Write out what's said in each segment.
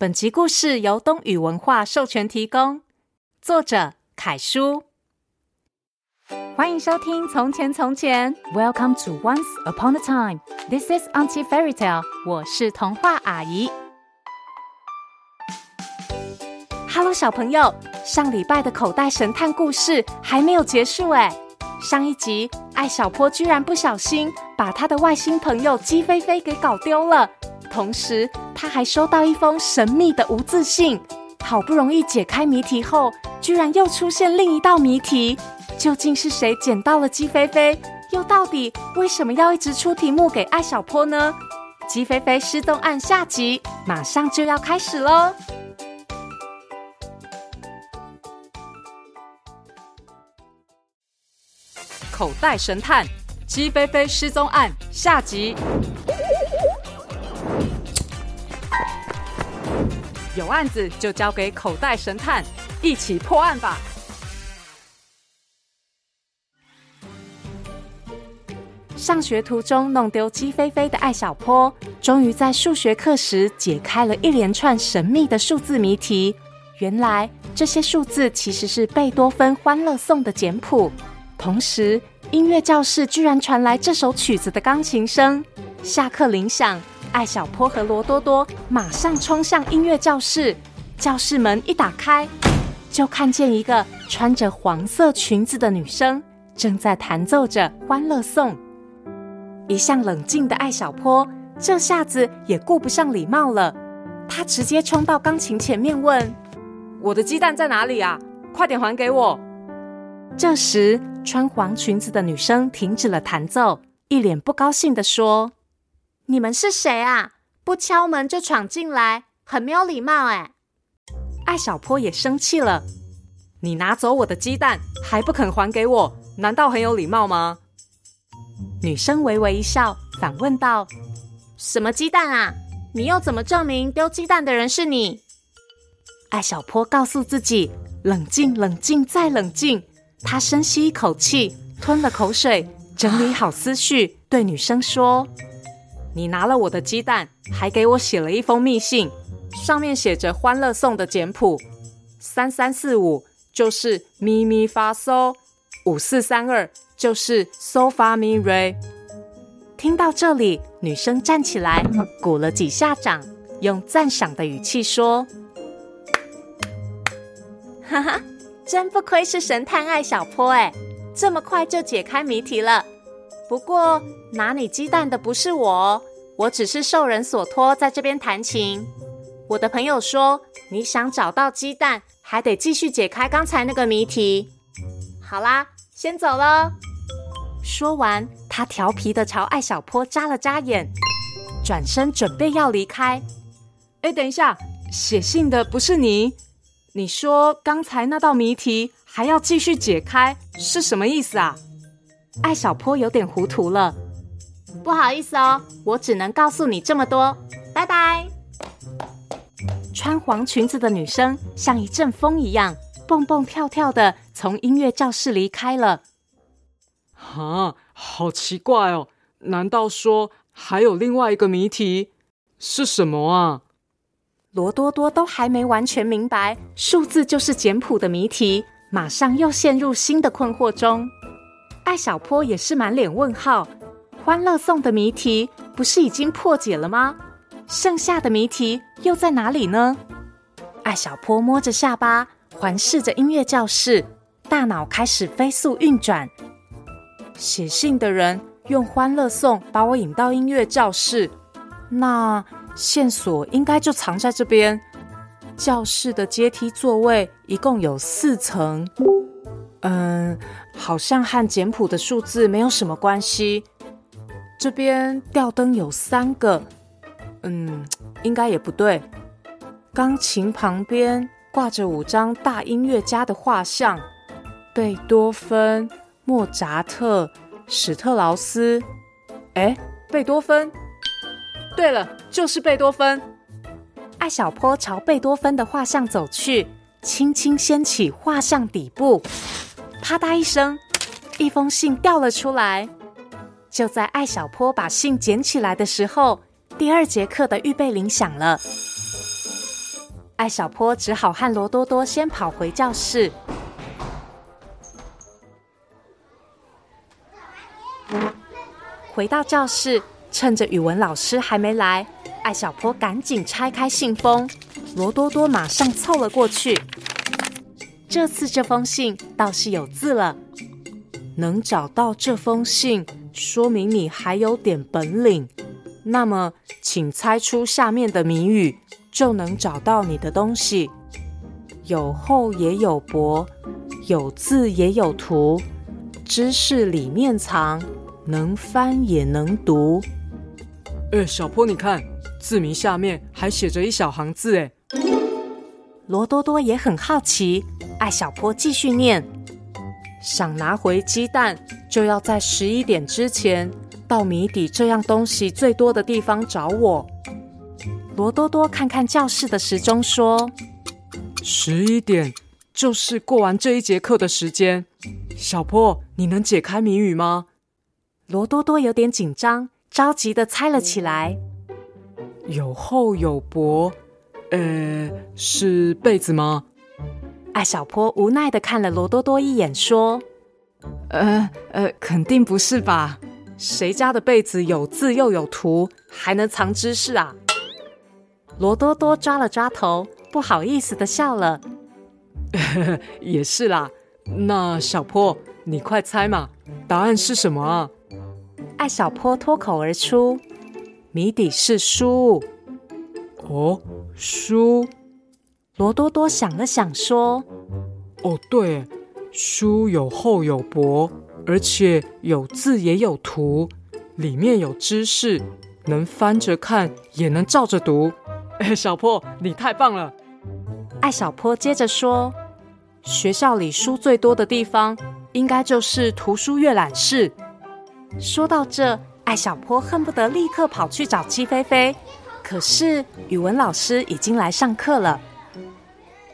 本集故事由东宇文化授权提供，作者凯叔。欢迎收听《从前从前》，Welcome to Once Upon a Time。This is Auntie Fairy Tale。我是童话阿姨。Hello，小朋友，上礼拜的口袋神探故事还没有结束哎。上一集，艾小坡居然不小心把他的外星朋友鸡飞飞给搞丢了。同时，他还收到一封神秘的无字信。好不容易解开谜题后，居然又出现另一道谜题。究竟是谁捡到了鸡飞飞？又到底为什么要一直出题目给艾小坡呢？鸡飞飞失踪案下集马上就要开始喽！口袋神探：鸡飞飞失踪案下集。案子就交给口袋神探，一起破案吧！上学途中弄丢鸡飞飞的艾小坡，终于在数学课时解开了一连串神秘的数字谜题。原来这些数字其实是贝多芬《欢乐颂》的简谱。同时，音乐教室居然传来这首曲子的钢琴声。下课铃响。艾小坡和罗多多马上冲向音乐教室，教室门一打开，就看见一个穿着黄色裙子的女生正在弹奏着《欢乐颂》。一向冷静的艾小坡这下子也顾不上礼貌了，他直接冲到钢琴前面问：“我的鸡蛋在哪里啊？快点还给我！”这时，穿黄裙子的女生停止了弹奏，一脸不高兴地说。你们是谁啊？不敲门就闯进来，很没有礼貌哎！艾小坡也生气了。你拿走我的鸡蛋还不肯还给我，难道很有礼貌吗？女生微微一笑，反问道：“什么鸡蛋啊？你又怎么证明丢鸡蛋的人是你？”艾小坡告诉自己：“冷静，冷静，再冷静。”他深吸一口气，吞了口水，整理好思绪，对女生说。你拿了我的鸡蛋，还给我写了一封密信，上面写着《欢乐颂》的简谱，三三四五就是咪咪发嗦，五四三二就是嗦发咪瑞。听到这里，女生站起来，鼓了几下掌，用赞赏的语气说：“哈哈，真不愧是神探艾小坡哎，这么快就解开谜题了。不过拿你鸡蛋的不是我。”我只是受人所托，在这边弹琴。我的朋友说，你想找到鸡蛋，还得继续解开刚才那个谜题。好啦，先走了。说完，他调皮地朝艾小坡眨了眨眼，转身准备要离开。哎，等一下，写信的不是你？你说刚才那道谜题还要继续解开，是什么意思啊？艾小坡有点糊涂了。不好意思哦，我只能告诉你这么多，拜拜。穿黄裙子的女生像一阵风一样，蹦蹦跳跳的从音乐教室离开了。啊，好奇怪哦！难道说还有另外一个谜题？是什么啊？罗多多都还没完全明白数字就是简谱的谜题，马上又陷入新的困惑中。艾小坡也是满脸问号。欢乐颂的谜题不是已经破解了吗？剩下的谜题又在哪里呢？艾小坡摸着下巴，环视着音乐教室，大脑开始飞速运转。写信的人用欢乐颂把我引到音乐教室，那线索应该就藏在这边。教室的阶梯座位一共有四层，嗯，好像和简谱的数字没有什么关系。这边吊灯有三个，嗯，应该也不对。钢琴旁边挂着五张大音乐家的画像：贝多芬、莫扎特、史特劳斯。哎，贝多芬！对了，就是贝多芬。艾小坡朝贝多芬的画像走去，轻轻掀起画像底部，啪嗒一声，一封信掉了出来。就在艾小坡把信捡起来的时候，第二节课的预备铃响了。艾小坡只好和罗多多先跑回教室。回到教室，趁着语文老师还没来，艾小坡赶紧拆开信封。罗多多马上凑了过去。这次这封信倒是有字了，能找到这封信，说明你还有点本领。那么，请猜出下面的谜语，就能找到你的东西。有厚也有薄，有字也有图，知识里面藏，能翻也能读。哎，小坡，你看，字谜下面还写着一小行字，哎。罗多多也很好奇。艾小坡继续念：“想拿回鸡蛋，就要在十一点之前到谜底这样东西最多的地方找我。”罗多多看看教室的时钟，说：“十一点就是过完这一节课的时间。”小坡，你能解开谜语吗？罗多多有点紧张，着急的猜了起来：“有厚有薄，呃，是被子吗？”艾小坡无奈的看了罗多多一眼，说：“呃呃，肯定不是吧？谁家的被子有字又有图，还能藏知识啊？”罗多多抓了抓头，不好意思的笑了。也是啦，那小坡，你快猜嘛，答案是什么啊？艾小坡脱口而出：“谜底是书。”哦，书。罗多多想了想，说：“哦，对，书有厚有薄，而且有字也有图，里面有知识，能翻着看，也能照着读。哎，小坡，你太棒了！”艾小坡接着说：“学校里书最多的地方，应该就是图书阅览室。”说到这，艾小坡恨不得立刻跑去找鸡飞飞，可是语文老师已经来上课了。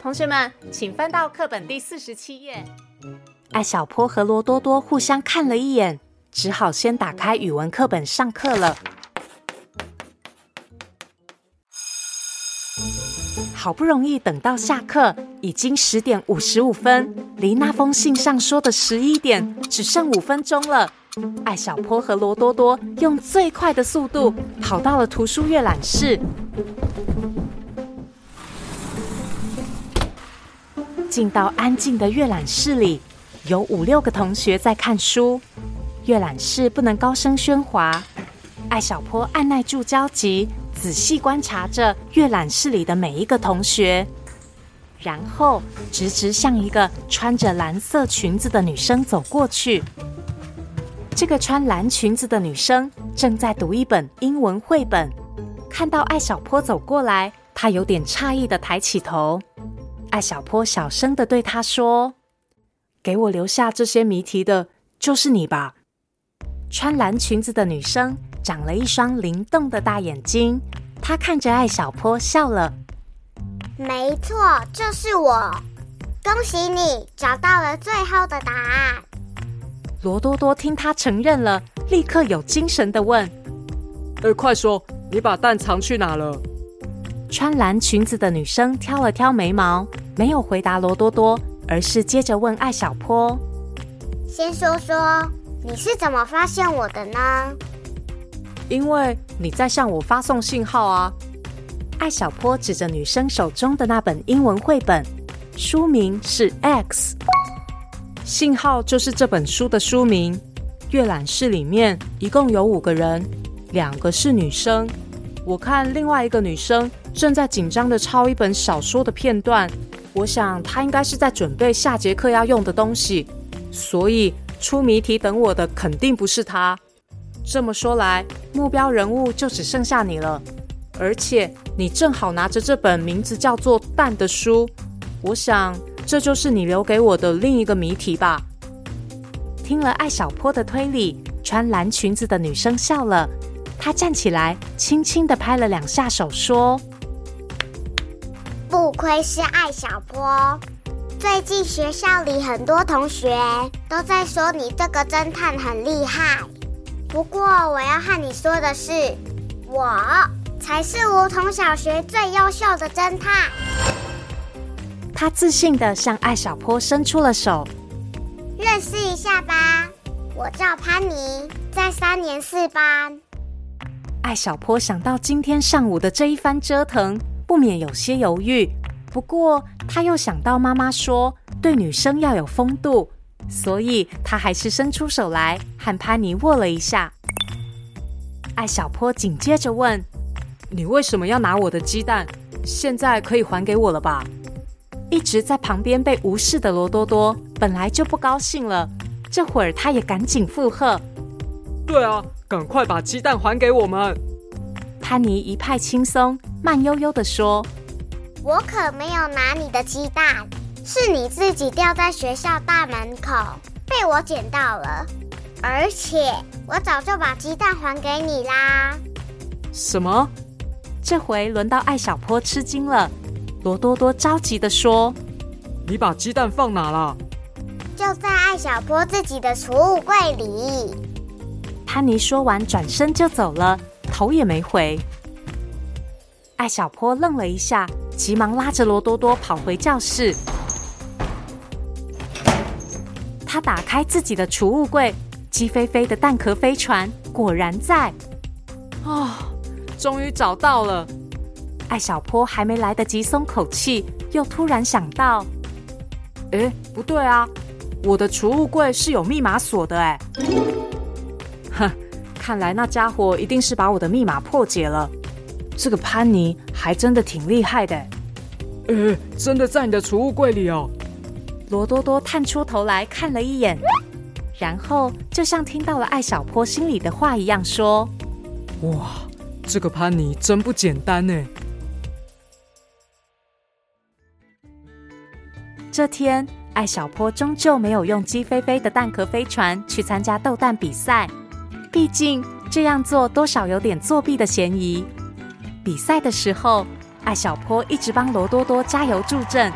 同学们，请翻到课本第四十七页。艾小坡和罗多多互相看了一眼，只好先打开语文课本上课了。好不容易等到下课，已经十点五十五分，离那封信上说的十一点只剩五分钟了。艾小坡和罗多多用最快的速度跑到了图书阅览室。进到安静的阅览室里，有五六个同学在看书。阅览室不能高声喧哗。艾小坡按捺住焦急，仔细观察着阅览室里的每一个同学，然后直直向一个穿着蓝色裙子的女生走过去。这个穿蓝裙子的女生正在读一本英文绘本。看到艾小坡走过来，她有点诧异的抬起头。艾小坡小声的对她说：“给我留下这些谜题的，就是你吧？”穿蓝裙子的女生长了一双灵动的大眼睛，她看着艾小坡笑了：“没错，就是我。恭喜你找到了最后的答案。”罗多多听他承认了，立刻有精神的问：“呃，快说，你把蛋藏去哪了？”穿蓝裙子的女生挑了挑眉毛。没有回答罗多多，而是接着问艾小坡：“先说说你是怎么发现我的呢？”“因为你在向我发送信号啊。”艾小坡指着女生手中的那本英文绘本，书名是 X，信号就是这本书的书名。阅览室里面一共有五个人，两个是女生。我看另外一个女生正在紧张地抄一本小说的片段。我想她应该是在准备下节课要用的东西，所以出谜题等我的肯定不是她。这么说来，目标人物就只剩下你了，而且你正好拿着这本名字叫做《蛋》的书。我想这就是你留给我的另一个谜题吧。听了艾小坡的推理，穿蓝裙子的女生笑了，她站起来，轻轻地拍了两下手，说。不愧是艾小坡，最近学校里很多同学都在说你这个侦探很厉害。不过我要和你说的是，我才是梧桐小学最优秀的侦探。他自信地向艾小坡伸出了手，认识一下吧，我叫潘妮，在三年四班。艾小坡想到今天上午的这一番折腾，不免有些犹豫。不过他又想到妈妈说对女生要有风度，所以他还是伸出手来和潘妮握了一下。艾小坡紧接着问：“你为什么要拿我的鸡蛋？现在可以还给我了吧？”一直在旁边被无视的罗多多本来就不高兴了，这会儿他也赶紧附和：“对啊，赶快把鸡蛋还给我们！”潘尼一派轻松，慢悠悠地说：“我可没有拿你的鸡蛋，是你自己掉在学校大门口，被我捡到了。”而且我早就把鸡蛋还给你啦！什么？这回轮到艾小坡吃惊了。罗多多着急的说：“你把鸡蛋放哪了？”就在艾小坡自己的储物柜里。潘妮说完，转身就走了，头也没回。艾小坡愣了一下，急忙拉着罗多多跑回教室。他打开自己的储物柜。鸡飞飞的蛋壳飞船果然在，啊、哦，终于找到了！艾小坡还没来得及松口气，又突然想到，哎，不对啊，我的储物柜是有密码锁的哎！哼，看来那家伙一定是把我的密码破解了。这个潘尼还真的挺厉害的。呃，真的在你的储物柜里哦！罗多多探出头来看了一眼。然后，就像听到了艾小坡心里的话一样，说：“哇，这个潘尼真不简单呢。”这天，艾小坡终究没有用鸡飞飞的蛋壳飞船去参加斗蛋比赛，毕竟这样做多少有点作弊的嫌疑。比赛的时候，艾小坡一直帮罗多多加油助阵，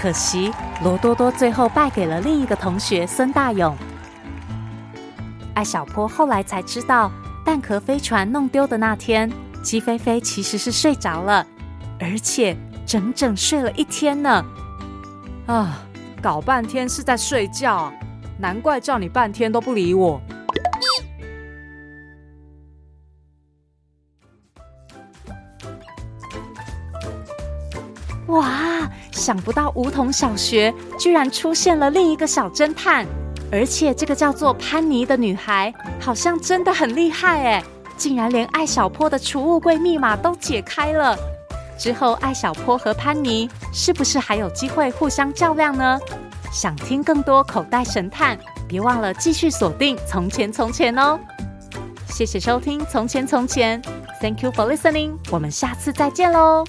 可惜罗多多最后败给了另一个同学孙大勇。艾小坡后来才知道，蛋壳飞船弄丢的那天，鸡飞飞其实是睡着了，而且整整睡了一天呢。啊，搞半天是在睡觉，难怪叫你半天都不理我。哇，想不到梧桐小学居然出现了另一个小侦探。而且这个叫做潘妮的女孩好像真的很厉害哎，竟然连艾小坡的储物柜密码都解开了。之后，艾小坡和潘妮是不是还有机会互相较量呢？想听更多口袋神探，别忘了继续锁定《从前从前》哦。谢谢收听《从前从前》，Thank you for listening，我们下次再见喽。